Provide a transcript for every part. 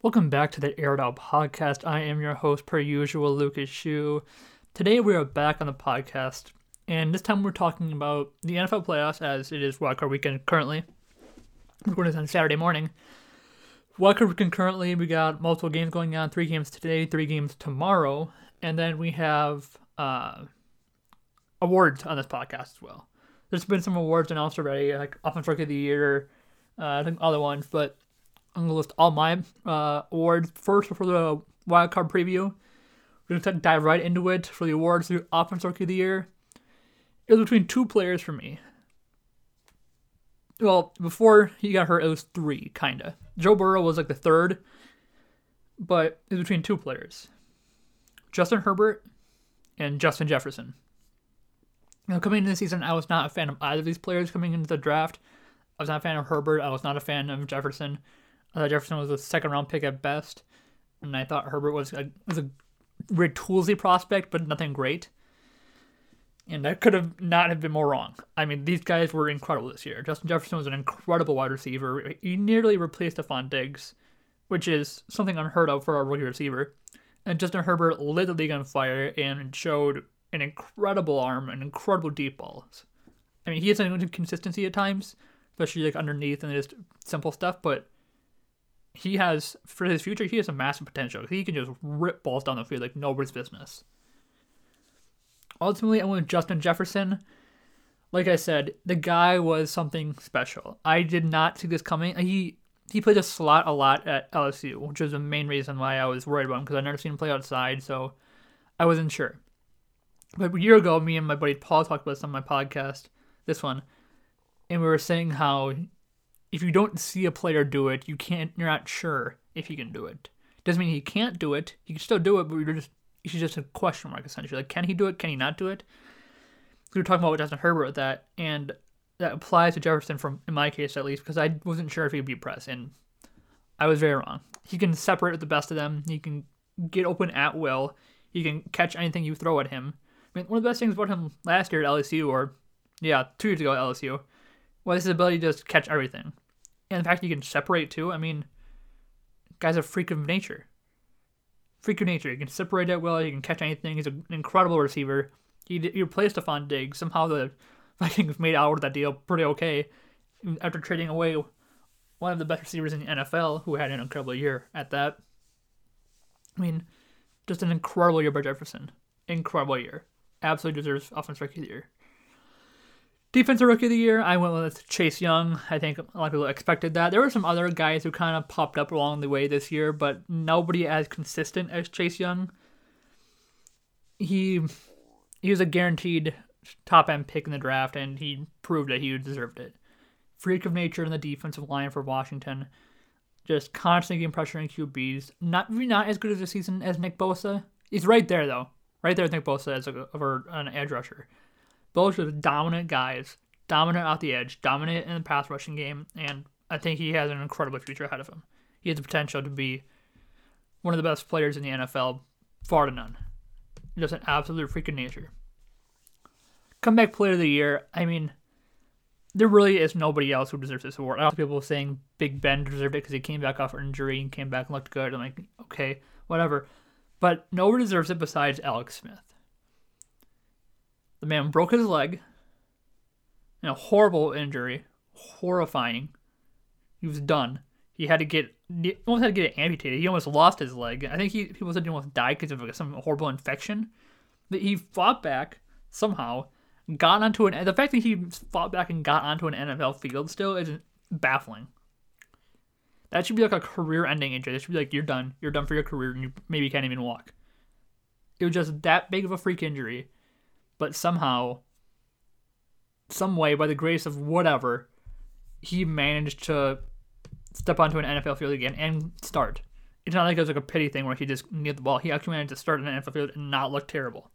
Welcome back to the Aired podcast. I am your host, per usual, Lucas Schuh. Today we are back on the podcast, and this time we're talking about the NFL playoffs as it is wildcard weekend currently. We're this on Saturday morning. Wildcard weekend currently, we got multiple games going on. Three games today, three games tomorrow, and then we have uh, awards on this podcast as well. There's been some awards announced already, like Offensive Rookie of the Year, uh, I think other ones, but I'm gonna list all my uh, awards first for the wild card preview. We're gonna dive right into it for the awards for Offensive Rookie of the Year. It was between two players for me. Well, before he got hurt, it was three, kinda. Joe Burrow was like the third, but it was between two players: Justin Herbert and Justin Jefferson. Now, coming into the season, I was not a fan of either of these players coming into the draft. I was not a fan of Herbert. I was not a fan of Jefferson. Thought Jefferson was a second round pick at best, and I thought Herbert was a was a very toolsy prospect, but nothing great. And I could have not have been more wrong. I mean, these guys were incredible this year. Justin Jefferson was an incredible wide receiver. He nearly replaced Stefon Diggs, which is something unheard of for a rookie receiver. And Justin Herbert lit the league on fire and showed an incredible arm and incredible deep balls. I mean, he has an inconsistency at times, especially like underneath and just simple stuff, but he has for his future he has a massive potential. He can just rip balls down the field like nobody's business. Ultimately, I went with Justin Jefferson. Like I said, the guy was something special. I did not see this coming. He he played a slot a lot at LSU, which was the main reason why I was worried about him because I never seen him play outside, so I wasn't sure. But a year ago, me and my buddy Paul talked about this on my podcast, this one, and we were saying how if you don't see a player do it, you can't. You're not sure if he can do it. Doesn't mean he can't do it. He can still do it, but you're just it's just a question mark essentially. Like, can he do it? Can he not do it? We were talking about Justin Herbert with that, and that applies to Jefferson from in my case at least because I wasn't sure if he would be press, and I was very wrong. He can separate with the best of them. He can get open at will. He can catch anything you throw at him. I mean, one of the best things about him last year at LSU, or yeah, two years ago at LSU, was his ability to just catch everything. And the fact he can separate too. I mean, guy's a freak of nature. Freak of nature. He can separate it well. He can catch anything. He's an incredible receiver. He, he replaced Stefon Diggs. Somehow the Vikings made out of that deal pretty okay after trading away one of the best receivers in the NFL, who had an incredible year at that. I mean, just an incredible year by Jefferson. Incredible year. Absolutely deserves offensive rookie of the year. Defensive rookie of the year, I went with Chase Young. I think a lot of people expected that. There were some other guys who kind of popped up along the way this year, but nobody as consistent as Chase Young. He he was a guaranteed top end pick in the draft, and he proved that he deserved it. Freak of nature in the defensive line for Washington, just constantly getting pressure in QBs. Not not as good as a season as Nick Bosa. He's right there though, right there with Nick Bosa as a, an edge rusher. Both are dominant guys, dominant off the edge, dominant in the pass rushing game, and I think he has an incredible future ahead of him. He has the potential to be one of the best players in the NFL, far to none. Just an absolute freaking nature. Comeback player of the year, I mean, there really is nobody else who deserves this award. I know people saying Big Ben deserved it because he came back off an injury and came back and looked good. I'm like, okay, whatever. But nobody deserves it besides Alex Smith. The man broke his leg in a horrible injury, horrifying. He was done. He had to get almost had to get it amputated. He almost lost his leg. I think he people said he almost died because of some horrible infection. But he fought back somehow, got onto an the fact that he fought back and got onto an NFL field still is baffling. That should be like a career-ending injury. That should be like you're done. You're done for your career, and you maybe can't even walk. It was just that big of a freak injury but somehow, some way, by the grace of whatever, he managed to step onto an NFL field again and start. It's not like it was like a pity thing where he just needed the ball. He actually managed to start an NFL field and not look terrible.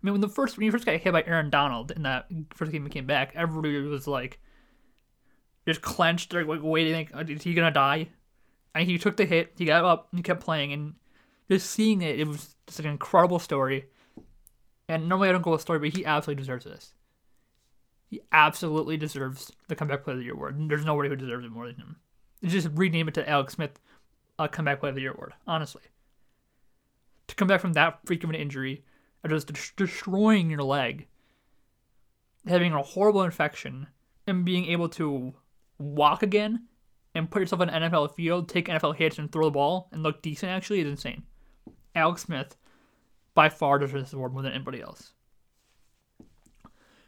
I mean, when the first when he first got hit by Aaron Donald in that first game he came back, everybody was like just clenched, like waiting, like, oh, is he gonna die? And he took the hit, he got up, and he kept playing, and just seeing it, it was just an incredible story. And normally I don't go with story, but he absolutely deserves this. He absolutely deserves the comeback player of the year award. There's nobody who deserves it more than him. Just rename it to Alex Smith a comeback player of the year award, honestly. To come back from that freak of an injury, and just destroying your leg, having a horrible infection, and being able to walk again and put yourself on an NFL field, take NFL hits, and throw the ball and look decent actually is insane. Alex Smith, by far, deserves this award more than anybody else.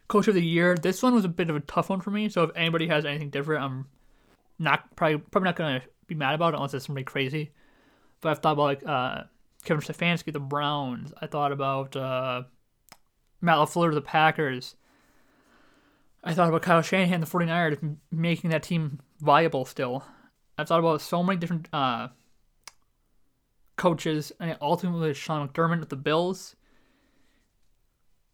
Coach of the year. This one was a bit of a tough one for me. So if anybody has anything different, I'm not probably probably not gonna be mad about it unless it's somebody crazy. But I've thought about like uh, Kevin Stefanski, the Browns. I thought about uh, Matt LaFleur, the Packers. I thought about Kyle Shanahan, the 49ers, making that team viable still. I've thought about so many different uh, coaches, and ultimately Sean McDermott with the Bills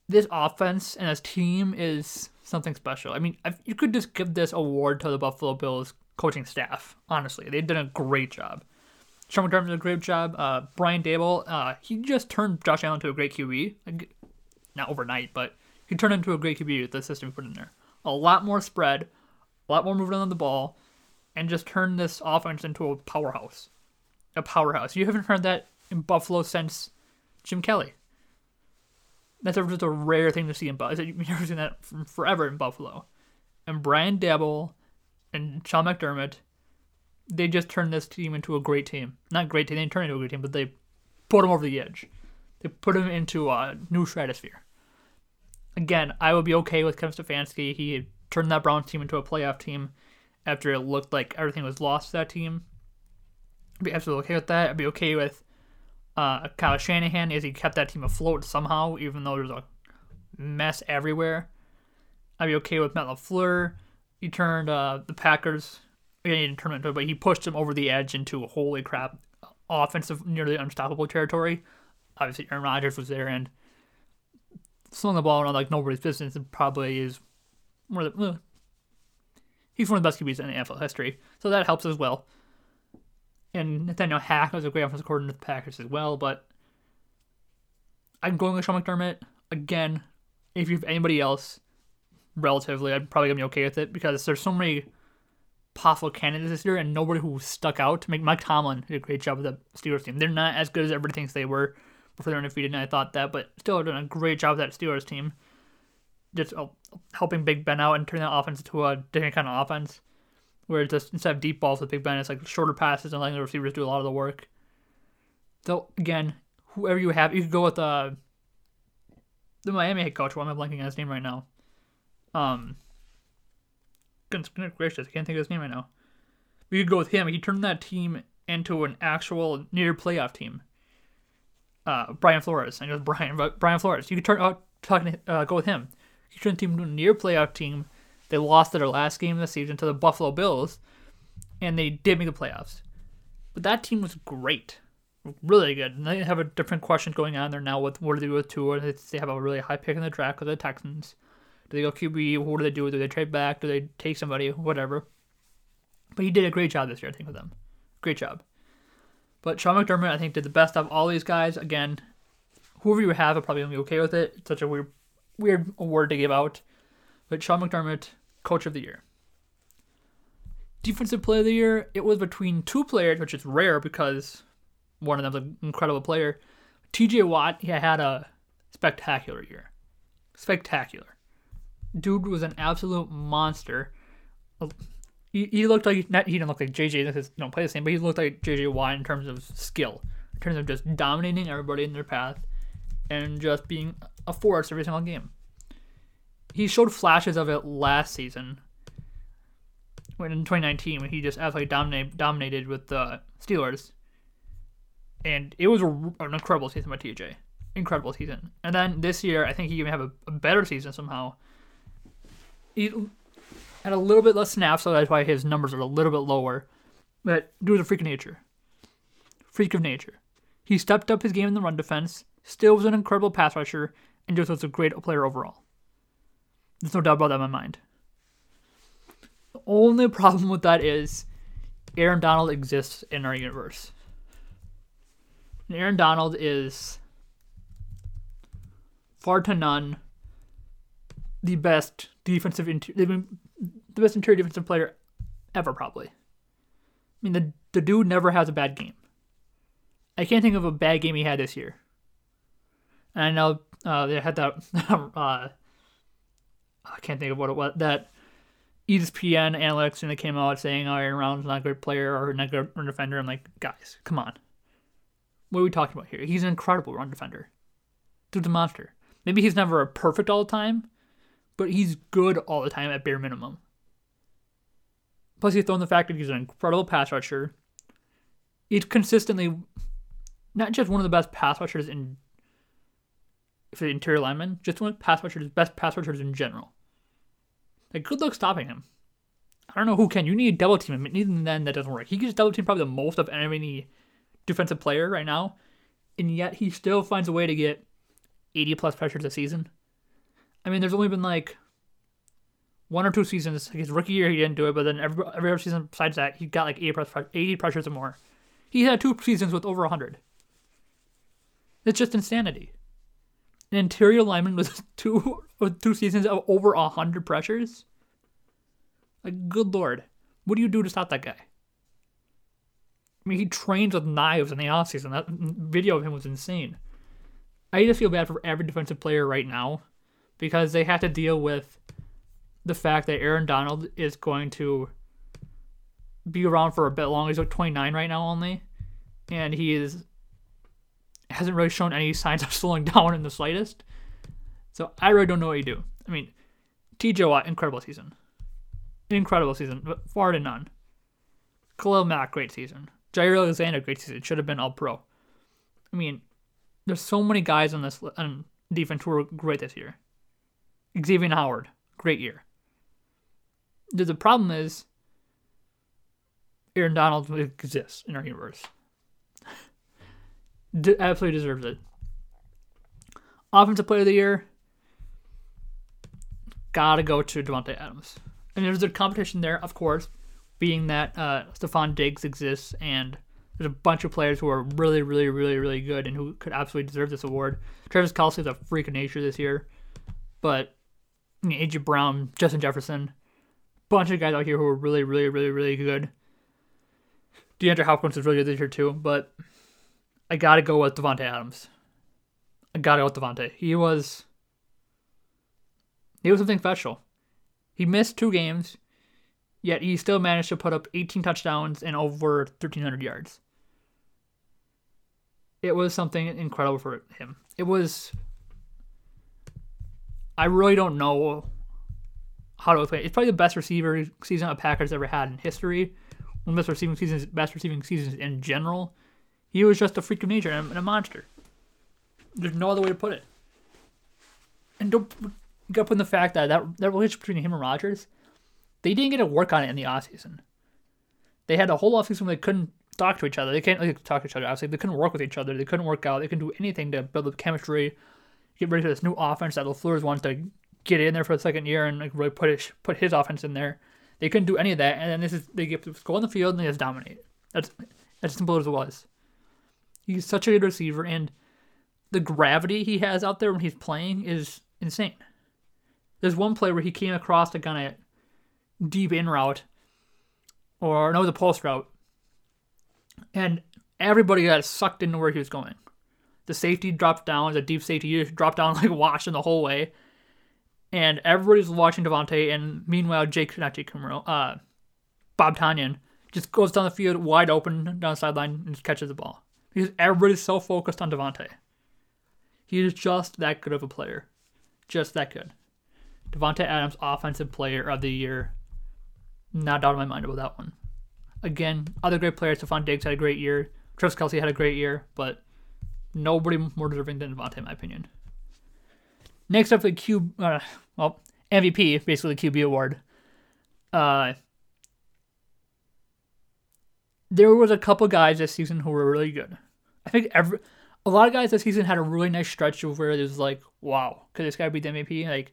this offense and this team is something special. I mean, you could just give this award to the Buffalo Bills coaching staff. Honestly, they've done a great job. Sean McDermott did a great job. Uh, Brian Daboll, uh, he just turned Josh Allen into a great QB. Like, not overnight, but he turned into a great QB with the system he put in there. A lot more spread, a lot more movement on the ball, and just turned this offense into a powerhouse. A powerhouse. You haven't heard that in Buffalo since Jim Kelly. That's just a rare thing to see in Buffalo. You've never seen that from forever in Buffalo. And Brian Daboll and Sean McDermott, they just turned this team into a great team. Not great team, they didn't turn into a great team, but they put them over the edge. They put them into a new stratosphere. Again, I would be okay with Kevin Stefanski. He turned that Browns team into a playoff team after it looked like everything was lost to that team. I'd be absolutely okay with that. I'd be okay with uh, Kyle Shanahan is he kept that team afloat somehow, even though there's a mess everywhere. I'd be okay with Matt LaFleur. He turned uh, the Packers, he didn't turn into but he pushed them over the edge into holy crap, offensive, nearly unstoppable territory. Obviously, Aaron Rodgers was there and slung the ball around like nobody's business and probably is more than, uh, he's one of the best QBs in NFL history. So that helps as well and Nathaniel Hackett was a great offensive coordinator with the Packers as well. But I'm going with Sean McDermott again. If you have anybody else, relatively, I'm probably gonna be okay with it because there's so many possible candidates this year and nobody who stuck out. To make Mike Tomlin did a great job with the Steelers team. They're not as good as everybody thinks they were before they're undefeated, and I thought that, but still doing a great job with that Steelers team. Just uh, helping Big Ben out and turning that offense into a different kind of offense where it's just instead of deep balls with Big Ben, it's like shorter passes and letting the receivers do a lot of the work. So again, whoever you have, you could go with uh, the Miami head coach. Why am I blanking on his name right now? Um, goodness gracious, I can't think of his name right now. We could go with him. He turned that team into an actual near playoff team. Uh, Brian Flores. I know Brian, but Brian Flores. You could turn out uh, talking uh, go with him. He turned the team into a near playoff team they lost their last game of the season to the Buffalo Bills, and they did make the playoffs. But that team was great, really good. And they have a different question going on there now with what do they do with Tua? They have a really high pick in the draft with the Texans. Do they go QB? What do they do? Do they trade back? Do they take somebody? Whatever. But he did a great job this year, I think, with them. Great job. But Sean McDermott, I think, did the best of all these guys. Again, whoever you have, are probably gonna be okay with it. It's such a weird, weird award to give out. But Sean McDermott, Coach of the Year. Defensive Player of the Year, it was between two players, which is rare because one of them's an incredible player. TJ Watt, he had a spectacular year. Spectacular. Dude was an absolute monster. He, he looked like, not, he didn't look like JJ, because don't play the same, but he looked like JJ Watt in terms of skill, in terms of just dominating everybody in their path and just being a force every single game he showed flashes of it last season when in 2019 when he just absolutely dominated dominated with the Steelers, and it was a, an incredible season by TJ, incredible season. And then this year, I think he even have a, a better season somehow. He had a little bit less snaps, so that's why his numbers are a little bit lower. But dude to a freak of nature, freak of nature, he stepped up his game in the run defense. Still was an incredible pass rusher, and just was a great player overall. There's no doubt about that in my mind. The only problem with that is Aaron Donald exists in our universe. And Aaron Donald is far to none the best defensive inter- the best interior defensive player ever probably. I mean the the dude never has a bad game. I can't think of a bad game he had this year. And I know uh, they had that. uh, I can't think of what it was. That ESPN analytics and they came out saying, "Oh, Aaron Rodgers not a great player or not a good run defender." I'm like, guys, come on. What are we talking about here? He's an incredible run defender. Dude's a monster. Maybe he's never perfect all the time, but he's good all the time at bare minimum. Plus, you throw in the fact that he's an incredible pass rusher. He's consistently not just one of the best pass rushers in for the interior lineman, just one of the pass rushers, best pass rushers in general. Like, good luck stopping him. I don't know who can. You need a double team him. Even then, that doesn't work. He gets double team probably the most of any defensive player right now, and yet he still finds a way to get 80 plus pressures a season. I mean, there's only been like one or two seasons. His rookie year, he didn't do it, but then every, every other season besides that, he got like 80, press, 80 pressures or more. He had two seasons with over 100. It's just insanity. An interior lineman with two two seasons of over 100 pressures? Like, good lord. What do you do to stop that guy? I mean, he trains with knives in the offseason. That video of him was insane. I just feel bad for every defensive player right now because they have to deal with the fact that Aaron Donald is going to be around for a bit longer. He's like 29 right now only, and he is hasn't really shown any signs of slowing down in the slightest. So I really don't know what you do. I mean, TJ Watt, incredible season, incredible season, but far to none. Khalil Mack, great season. Jaire Alexander, great season. Should have been all pro. I mean, there's so many guys on this on defense who were great this year. Xavier Howard, great year. The problem is Aaron Donald exists in our universe. Absolutely deserves it. Offensive player of the year, gotta go to Davante Adams. And there's a competition there, of course, being that uh, Stefon Diggs exists and there's a bunch of players who are really, really, really, really good and who could absolutely deserve this award. Travis Kelce is a freak of nature this year, but I mean, AJ Brown, Justin Jefferson, bunch of guys out here who are really, really, really, really good. DeAndre Hopkins is really good this year too, but I gotta go with Davante Adams. I gotta go with Davante. He was he was something special. He missed two games, yet he still managed to put up 18 touchdowns and over 1,300 yards. It was something incredible for him. It was. I really don't know how to explain. It's probably the best receiver season a Packers ever had in history. One of the best receiving seasons, best receiving seasons in general. He was just a freak of nature and a monster. There's no other way to put it. And don't get up in the fact that, that that relationship between him and Rodgers, they didn't get to work on it in the offseason. They had a whole offseason where they couldn't talk to each other. They can't like, talk to each other. Obviously, they couldn't work with each other. They couldn't work out. They couldn't do anything to build up chemistry, get ready for this new offense that LaFleur's wants to get in there for the second year and like really put his, put his offense in there. They couldn't do any of that, and then this is they get to go on the field and they just dominate. That's as simple as it was. He's such a good receiver, and the gravity he has out there when he's playing is insane. There's one play where he came across a kind of deep in route, or no, the post route, and everybody got sucked into where he was going. The safety dropped down, the deep safety dropped down like watching the whole way, and everybody's watching Davante. And meanwhile, Jake, not Jake Kumerow, uh, Bob Tonyan just goes down the field wide open down the sideline and just catches the ball because everybody's so focused on Davante. He is just that good of a player, just that good. Davante Adams, Offensive Player of the Year. Not out of my mind about that one. Again, other great players. Stefon Diggs had a great year. Travis Kelce had a great year, but nobody more deserving than Davante, in my opinion. Next up, the Q, uh, well, MVP, basically the QB award. Uh, there was a couple guys this season who were really good. I think every a lot of guys this season had a really nice stretch where it was like, wow, could this guy be the MVP? Like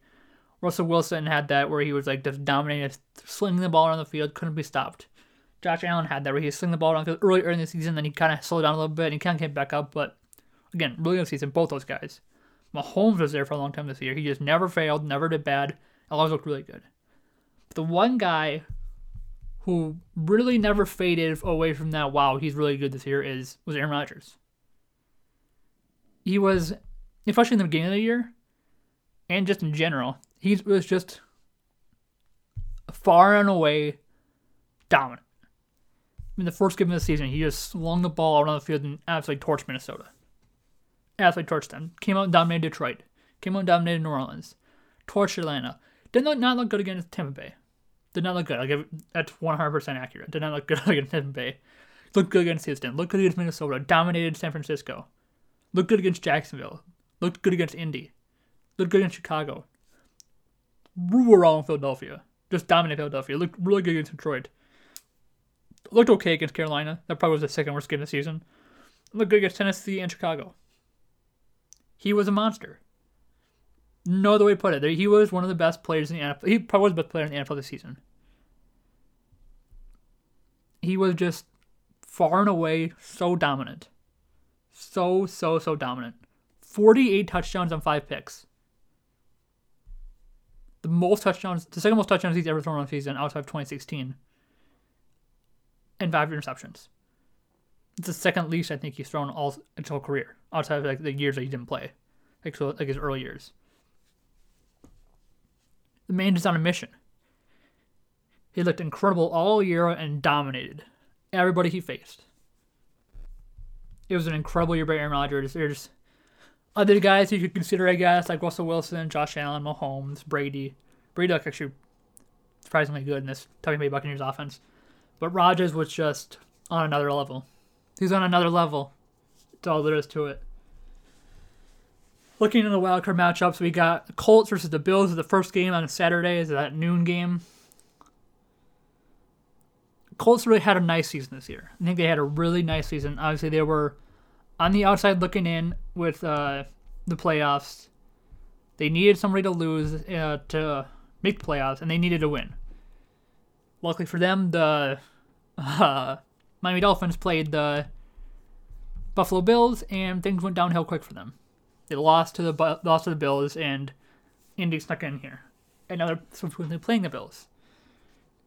Russell Wilson had that where he was like just dominating, slinging the ball around the field, couldn't be stopped. Josh Allen had that where he was slinging the ball around the field early, in the season, then he kind of slowed down a little bit and he kind of came back up. But again, really good season, both those guys. Mahomes was there for a long time this year. He just never failed, never did bad, always looked really good. But the one guy who really never faded away from that. Wow, he's really good this year. Is was Aaron Rodgers. He was, especially in the beginning of the year, and just in general, he was just far and away dominant. In the first game of the season, he just swung the ball around the field and absolutely torched Minnesota. Absolutely torched them. Came out and dominated Detroit. Came out and dominated New Orleans. Torched Atlanta. Did not, not look good against Tampa Bay. Did not look good. I'll give that's 100% accurate. Did not look good against Tampa Bay. Looked good against Houston. Looked good against Minnesota. Dominated San Francisco. Looked good against Jacksonville. Looked good against Indy. Looked good against Chicago. We're wrong Philadelphia. Just dominated Philadelphia. Looked really good against Detroit. Looked okay against Carolina. That probably was the second worst game of the season. Looked good against Tennessee and Chicago. He was a monster. No other way to put it. He was one of the best players in the NFL. He probably was the best player in the NFL this season. He was just far and away so dominant. So, so, so dominant. 48 touchdowns on five picks. The most touchdowns, the second most touchdowns he's ever thrown on season outside of 2016. And five interceptions. It's the second least I think he's thrown all his whole career, outside of like the years that he didn't play, like so like his early years. The man is on a mission. He looked incredible all year and dominated everybody he faced. It was an incredible year by Aaron Rodgers. There's other guys you could consider, I guess, like Russell Wilson, Josh Allen, Mahomes, Brady. Brady looked actually surprisingly good in this Tampa Bay Buccaneers offense. But Rodgers was just on another level. He's on another level. That's all there is to it. Looking at the wildcard matchups, we got the Colts versus the Bills. The first game on Saturday is that noon game. Colts really had a nice season this year. I think they had a really nice season. Obviously, they were on the outside looking in with uh, the playoffs. They needed somebody to lose uh, to make the playoffs, and they needed to win. Luckily for them, the uh, Miami Dolphins played the Buffalo Bills, and things went downhill quick for them. They lost to the lost to the Bills, and Indy snuck in here. And now they're playing the Bills.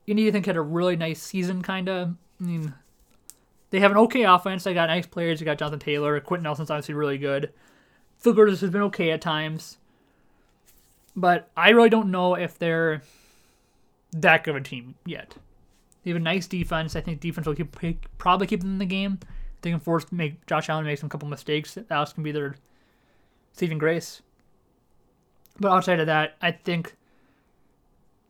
Think, had a really nice season, kind of. I mean, they have an okay offense. They got nice players. They got Jonathan Taylor. Quenton Nelson's obviously really good. Phil Rivers has been okay at times. But I really don't know if they're that good of a team yet. They have a nice defense. I think defense will keep, probably keep them in the game. They can force make Josh Allen make some couple mistakes. That can be their saving grace. But outside of that, I think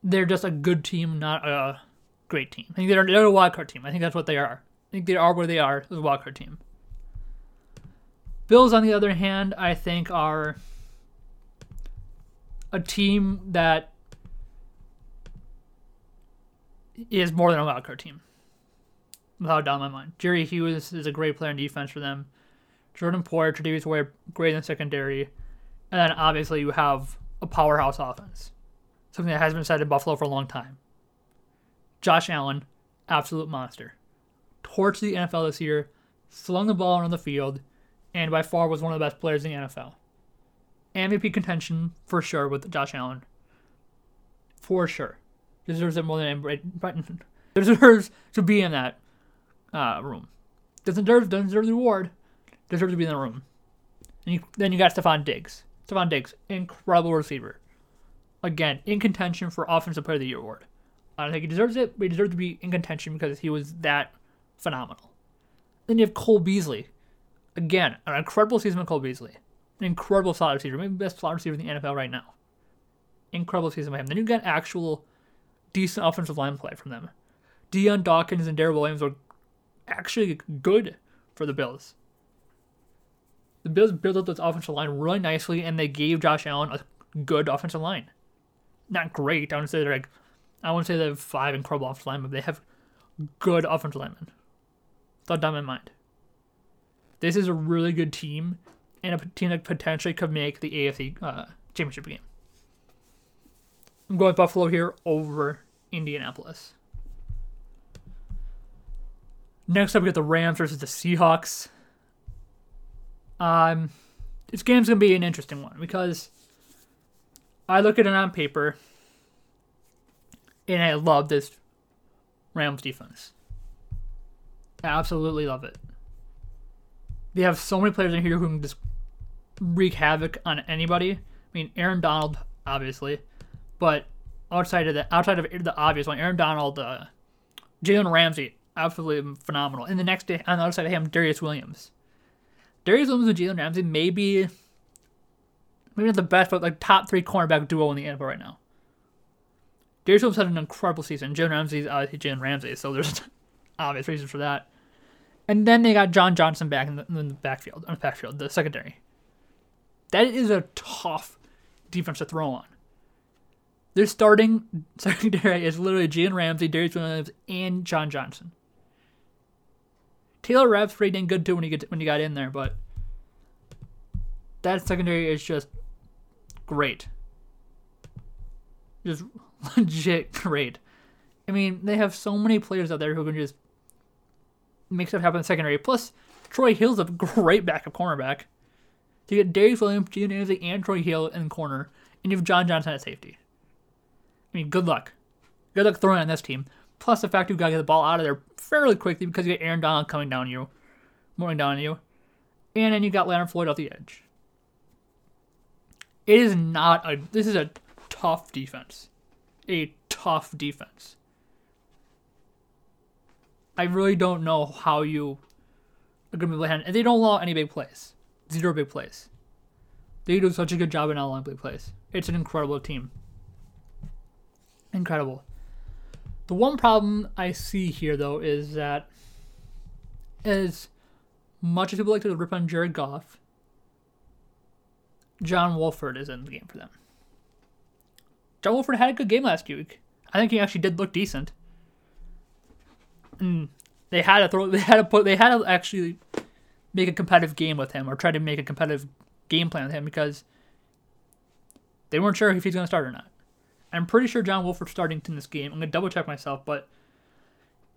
they're just a good team, not a great team. I think they're, they're a wildcard team. I think that's what they are. I think they are where they are as a wildcard team. Bills, on the other hand, I think are a team that is more than a wildcard team. Without a doubt in my mind. Jerry Hughes is a great player in defense for them. Jordan Poyer, Tre'Davious White, great in secondary. And then obviously you have a powerhouse offense something that has been said in Buffalo for a long time. Josh Allen, absolute monster. Torched the NFL this year, slung the ball around the field, and by far was one of the best players in the NFL. MVP contention for sure with Josh Allen. For sure. Deserves it more than anybody. Deserves to be in that uh, room. Doesn't deserve, doesn't deserve the award. Deserves to be in the room. And you, then you got Stefon Diggs. Stefon Diggs, incredible receiver again, in contention for Offensive Player of the Year award. I don't think he deserves it, but he deserves to be in contention because he was that phenomenal. Then you have Cole Beasley. Again, an incredible season with Cole Beasley. An incredible slot receiver, maybe the best slot receiver in the NFL right now. Incredible season by him. Then you get actual decent offensive line play from them. Dion Dawkins and Daryl Williams were actually good for the Bills. The Bills built up this offensive line really nicely, and they gave Josh Allen a good offensive line not great. I wouldn't say they're like, I wouldn't say they have five incredible offensive linemen, but they have good offensive linemen. Thought down my mind. This is a really good team, and a team that potentially could make the AFC uh, championship game. I'm going Buffalo here over Indianapolis. Next up, we got the Rams versus the Seahawks. Um, this game's gonna be an interesting one because I look at it on paper, and I love this Rams defense. I absolutely love it. They have so many players in here who can just wreak havoc on anybody. I mean, Aaron Donald, obviously, but outside of the outside of the obvious one, Aaron Donald, uh, Jalen Ramsey, absolutely phenomenal. And the next day on the other side, of him, Darious Williams. Darious Williams and Jalen Ramsey may be maybe not the best, but like top three cornerback duo in the NFL right now. Darious Williams had an incredible season. Jalen Ramsey's obviously uh, Jalen Ramsey, so there's obvious reasons for that. And then they got John Johnson back in the, in the backfield, on the backfield, the secondary. That is a tough defense to throw on. Their starting secondary is literally Jalen Ramsey, Darious Williams, and John Johnson. Taylor Rapp's pretty dang good too when he get when he got in there, but that secondary is just great. Just legit great. I mean, they have so many players out there who can just make stuff happen in secondary. Plus, Troy Hill's a great backup cornerback. So you get Darious Williams, Gene Ramsey, and Troy Hill in the corner, and you have John Johnson at safety. I mean, good luck. Good luck throwing on this team. Plus the fact you've got to get the ball out of there fairly quickly because you get Aaron Donald coming down you, moving down you, and then you got Leonard Floyd off the edge. It is not a. This is a tough defense. A tough defense. I really don't know how you are going to be able to handle. And they don't allow any big plays. Zero big plays. They do such a good job in not allowing big plays. It's an incredible team. Incredible. The one problem I see here, though, is that as much as people like to rip on Jared Goff, John Wolford is in the game for them. John Wolford had a good game last week. I think he actually did look decent. And they had to throw. They had to put. They had to actually make a competitive game with him, or try to make a competitive game plan with him because they weren't sure if he's going to start or not. I'm pretty sure John Wolford's starting in this game. I'm gonna double check myself, but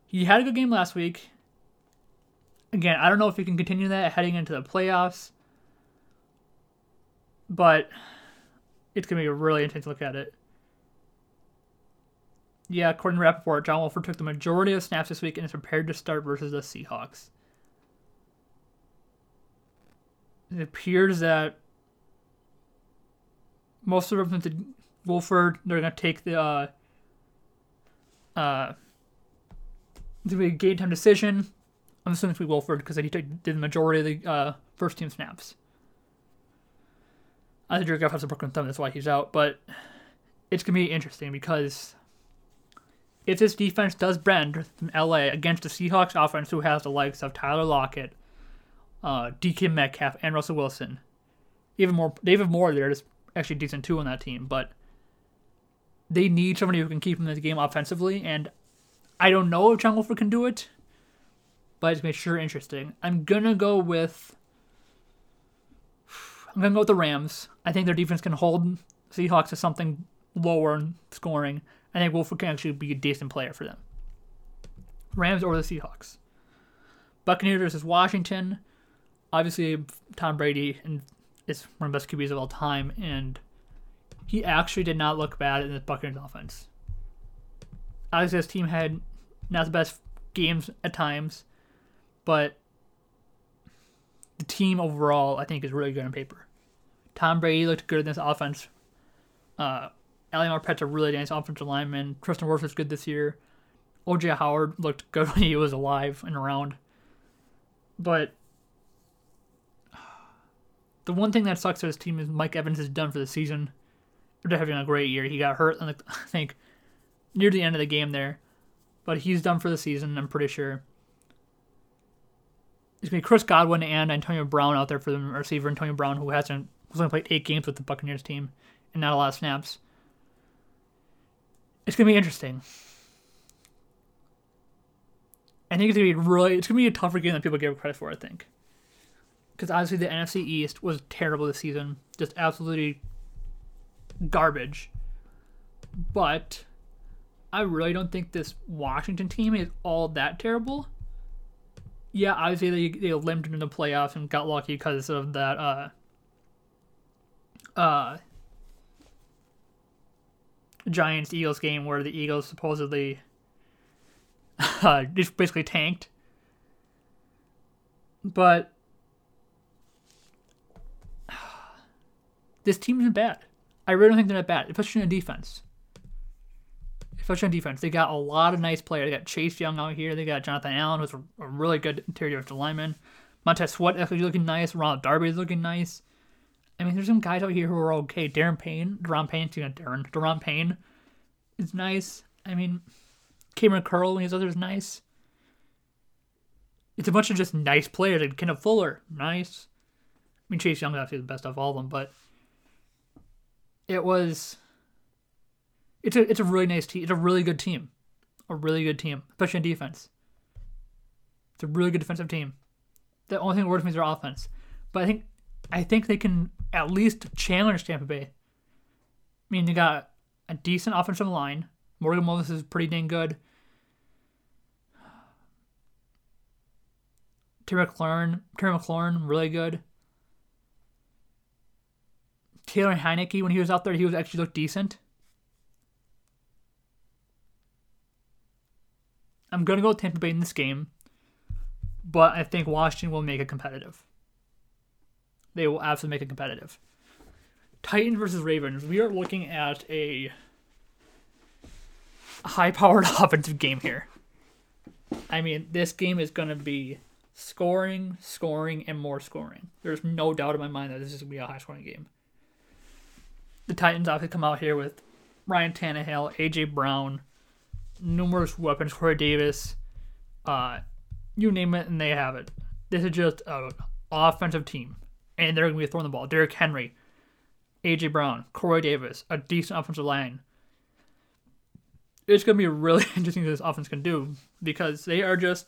he had a good game last week. Again, I don't know if he can continue that heading into the playoffs, but it's gonna be a really intense look at it. Yeah, according to Rapoport, John Wolford took the majority of snaps this week and is prepared to start versus the Seahawks. It appears that most of the represented Wolford. They're gonna take the uh, uh, the game time decision. I'm assuming it's Wolford because he took, did the majority of the uh, first team snaps. I think Jared Goff has a broken thumb, that's why he's out. But it's gonna be interesting because if this defense does bend from LA against the Seahawks offense, who has the likes of Tyler Lockett, uh, DK Metcalf, and Russell Wilson, even more David Moore there is actually decent too on that team, but they need somebody who can keep them in the game offensively, and I don't know if John Wolford can do it, but it's be sure interesting. I'm gonna go with I'm gonna go with the Rams. I think their defense can hold Seahawks to something lower in scoring. I think Wolford can actually be a decent player for them. Rams or the Seahawks. Buccaneers versus Washington. Obviously, Tom Brady is one of the best QBs of all time, and he actually did not look bad in the Buccaneers offense. Obviously, his team had not the best games at times, but team overall, I think, is really good on paper. Tom Brady looked good in this offense. Uh, Ali Marpet's a really nice offensive lineman. Tristan Wirfs was good this year. OJ Howard looked good when he was alive and around. But the one thing that sucks for this team is Mike Evans is done for the season they're having a great year. He got hurt, I think, near the end of the game there, but he's done for the season. I'm pretty sure. It's gonna be Chris Godwin and Antonio Brown out there for the receiver. Antonio Brown, who hasn't who's only played eight games with the Buccaneers team and not a lot of snaps. It's gonna be interesting. I think it's gonna be really. It's gonna be a tougher game than people give credit for. I think, because obviously the NFC East was terrible this season, just absolutely garbage. But I really don't think this Washington team is all that terrible. Yeah, obviously they they limped in the playoffs and got lucky because of that uh uh Giants Eagles game where the Eagles supposedly uh, just basically tanked. But this team isn't bad. I really don't think they're that bad, especially in defense. Especially on defense, they got a lot of nice players. They got Chase Young out here. They got Jonathan Allen, who's a, really good interior defensive lineman. Montez Sweat actually looking nice. Ronald Darby is looking nice. I mean, there's some guys out here who are okay. Darren Payne, Daron Payne, you know, Darren, Daron Payne is nice. I mean, Kamren Curl and his others nice. It's a bunch of just nice players. Like Kenneth Fuller, nice. I mean, Chase Young is actually the best of all of them, but it was. It's a it's a really nice team. It's a really good team, a really good team, especially in defense. It's a really good defensive team. The only thing that worries me is their offense, but I think I think they can at least challenge Tampa Bay. I mean, they got a decent offensive line. Morgan Moses is pretty dang good. Terry McLaurin, Terry McLaurin, really good. Taylor Heinicke, when he was out there, he was actually looked decent. I'm gonna go with Tampa Bay in this game, but I think Washington will make it competitive. They will absolutely make it competitive. Titans versus Ravens. We are looking at a high-powered offensive game here. I mean, this game is gonna be scoring, scoring, and more scoring. There's no doubt in my mind that this is gonna be a high-scoring game the Titans obviously come out here with Ryan Tannehill, AJ Brown, numerous weapons, Corey Davis, uh, you name it, and they have it. This is just an offensive team, and they're going to be throwing the ball. Derrick Henry, AJ Brown, Corey Davis, a decent offensive line. It's going to be really interesting what this offense can do because they are just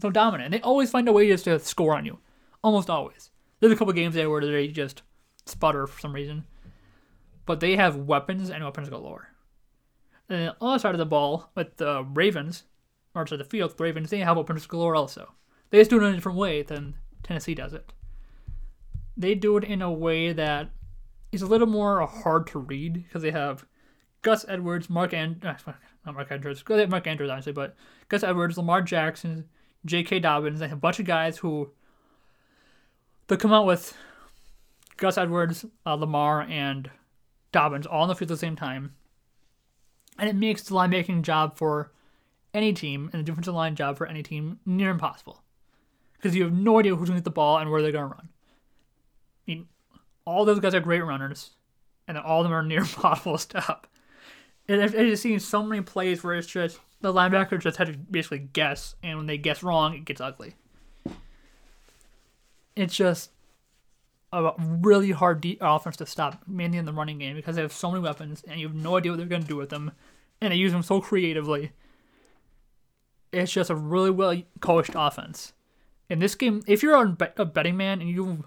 so dominant. They always find a way just to score on you, almost always. There's a couple games there where they just sputter for some reason but they have weapons and weapons galore. And on the other side of the ball, with the Ravens, or side of the field, the Ravens, they have weapons galore also. They just do it in a different way than Tennessee does it. They do it in a way that is a little more hard to read because they have Gus Edwards, Mark and uh, not Mark Andrews, they have Mark Andrews honestly, but Gus Edwards, Lamar Jackson, J.K. Dobbins. They have a bunch of guys who they come out with Gus Edwards, uh, Lamar, and Dobbins all on the field at the same time. And it makes the linebacking job for any team and the defensive line job for any team near impossible. Because you have no idea who's going to get the ball and where they're going to run. I mean, all those guys are great runners, and all of them are near impossible to stop. And I've, I've seen so many plays where it's just the linebacker just had to basically guess, and when they guess wrong, it gets ugly. It's just a really hard de- offense to stop, mainly in the running game, because they have so many weapons and you have no idea what they're going to do with them, and they use them so creatively. It's just a really well coached offense. In this game, if you're a betting man and you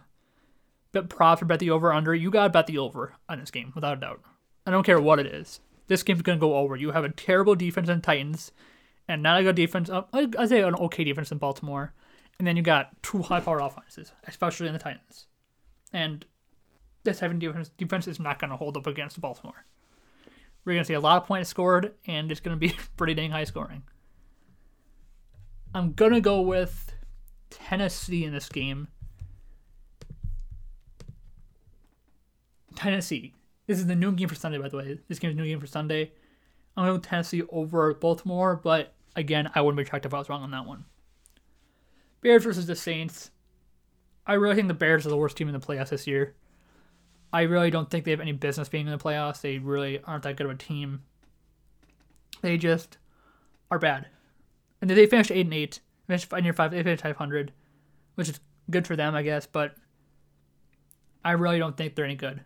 bet props or bet the over under, you gotta bet the over on this game without a doubt. I don't care what it is. This game's gonna go over. You have a terrible defense in Titans, and not a good defense. Uh, I'd say an okay defense in Baltimore, and then you got two high-powered offenses, especially in the Titans and this having defense defense is not going to hold up against Baltimore. We're going to see a lot of points scored, and it's going to be pretty dang high scoring. I'm going to go with Tennessee in this game. Tennessee. This is the new game for Sunday, by the way. This game is new game for Sunday. I'm going go Tennessee over Baltimore, but again, I wouldn't be shocked if I was wrong on that one. Bears versus the Saints. I really think the Bears are the worst team in the playoffs this year. I really don't think they have any business being in the playoffs. They really aren't that good of a team. They just are bad. And they finished eight and eight. Finished near five. They finished five hundred, which is good for them, I guess. But I really don't think they're any good.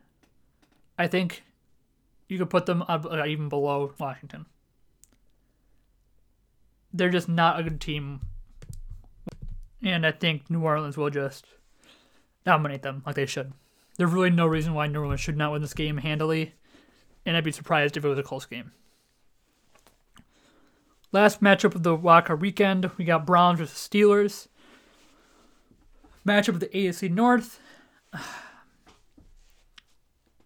I think you could put them uh, even below Washington. They're just not a good team, and I think New Orleans will just dominate them like they should. There's really no reason why New Orleans should not win this game handily, and I'd be surprised if it was a close game. Last matchup of the Waka weekend, we got Browns versus Steelers. Matchup of the AFC North.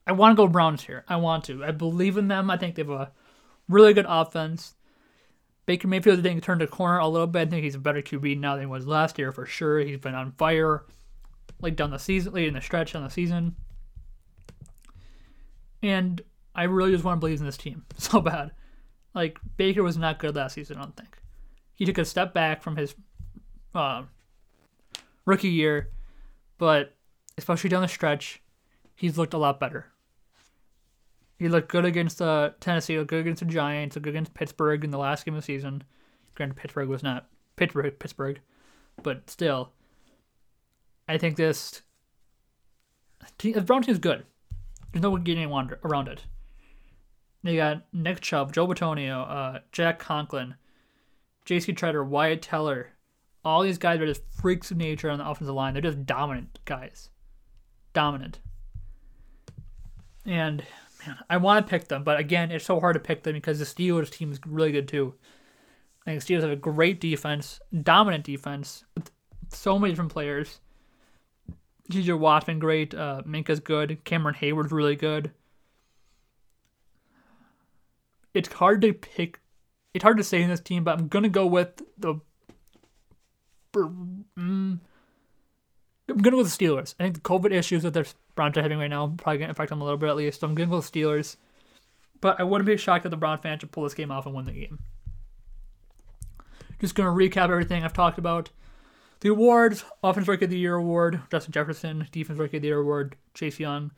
I want to go Browns here. I want to. I believe in them. I think they have a really good offense. Baker Mayfield I think turned the corner a little bit. I think he's a better QB now than he was last year for sure. He's been on fire like down the season, late in the stretch on the season. And I really just want to believe in this team so bad. Like Baker was not good last season. I don't think he took a step back from his uh, rookie year, but especially down the stretch, he's looked a lot better. He looked good against uh, Tennessee, looked good against the Giants, looked good against Pittsburgh in the last game of the season. Granted, Pittsburgh was not Pittsburgh, Pittsburgh, but still, I think this team, the Brown team is good. There's no getting around it. They got Nick Chubb, Joe Bitonio, uh, Jack Conklin, J.C. Tretter, Wyatt Teller. All these guys are just freaks of nature on the offensive line. They're just dominant guys. Dominant. And man, I want to pick them, but again, it's so hard to pick them because the Steelers team is really good too. I think Steelers have a great defense, dominant defense, with so many different players. TJ Watt's been great. Uh, Minkah's good. Cameron Heyward's really good. It's hard to pick. It's hard to say in this team, but I'm gonna go with the. Mm, I'm gonna go with the Steelers. I think the COVID issues that the Browns are having right now probably gonna affect them a little bit at least. So I'm gonna go with the Steelers. But I wouldn't be shocked if the Brown fans should pull this game off and win the game. Just gonna recap everything I've talked about. The awards: Offense Rookie of the Year award, Justin Jefferson. Defense Rookie of the Year award, Chase Young.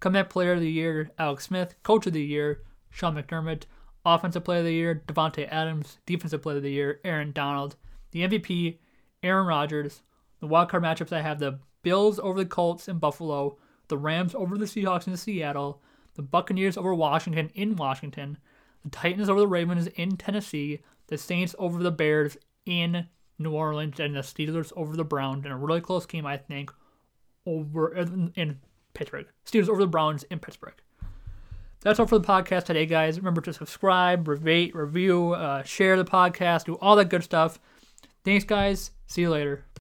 Comeback Player of the Year, Alex Smith. Coach of the Year, Sean McDermott. Offensive Player of the Year, Davante Adams. Defensive Player of the Year, Aaron Donald. The MVP, Aaron Rodgers. The wildcard matchups I have the Bills over the Colts in Buffalo, the Rams over the Seahawks in Seattle, the Buccaneers over Washington in Washington, the Titans over the Ravens in Tennessee, the Saints over the Bears in New Orleans, and the Steelers over the Browns in a really close game, I think, over in, Pittsburgh. Steelers over the Browns in Pittsburgh. That's all for the podcast today, guys. Remember to subscribe, rate, review, uh, share the podcast, do all that good stuff. Thanks, guys. See you later.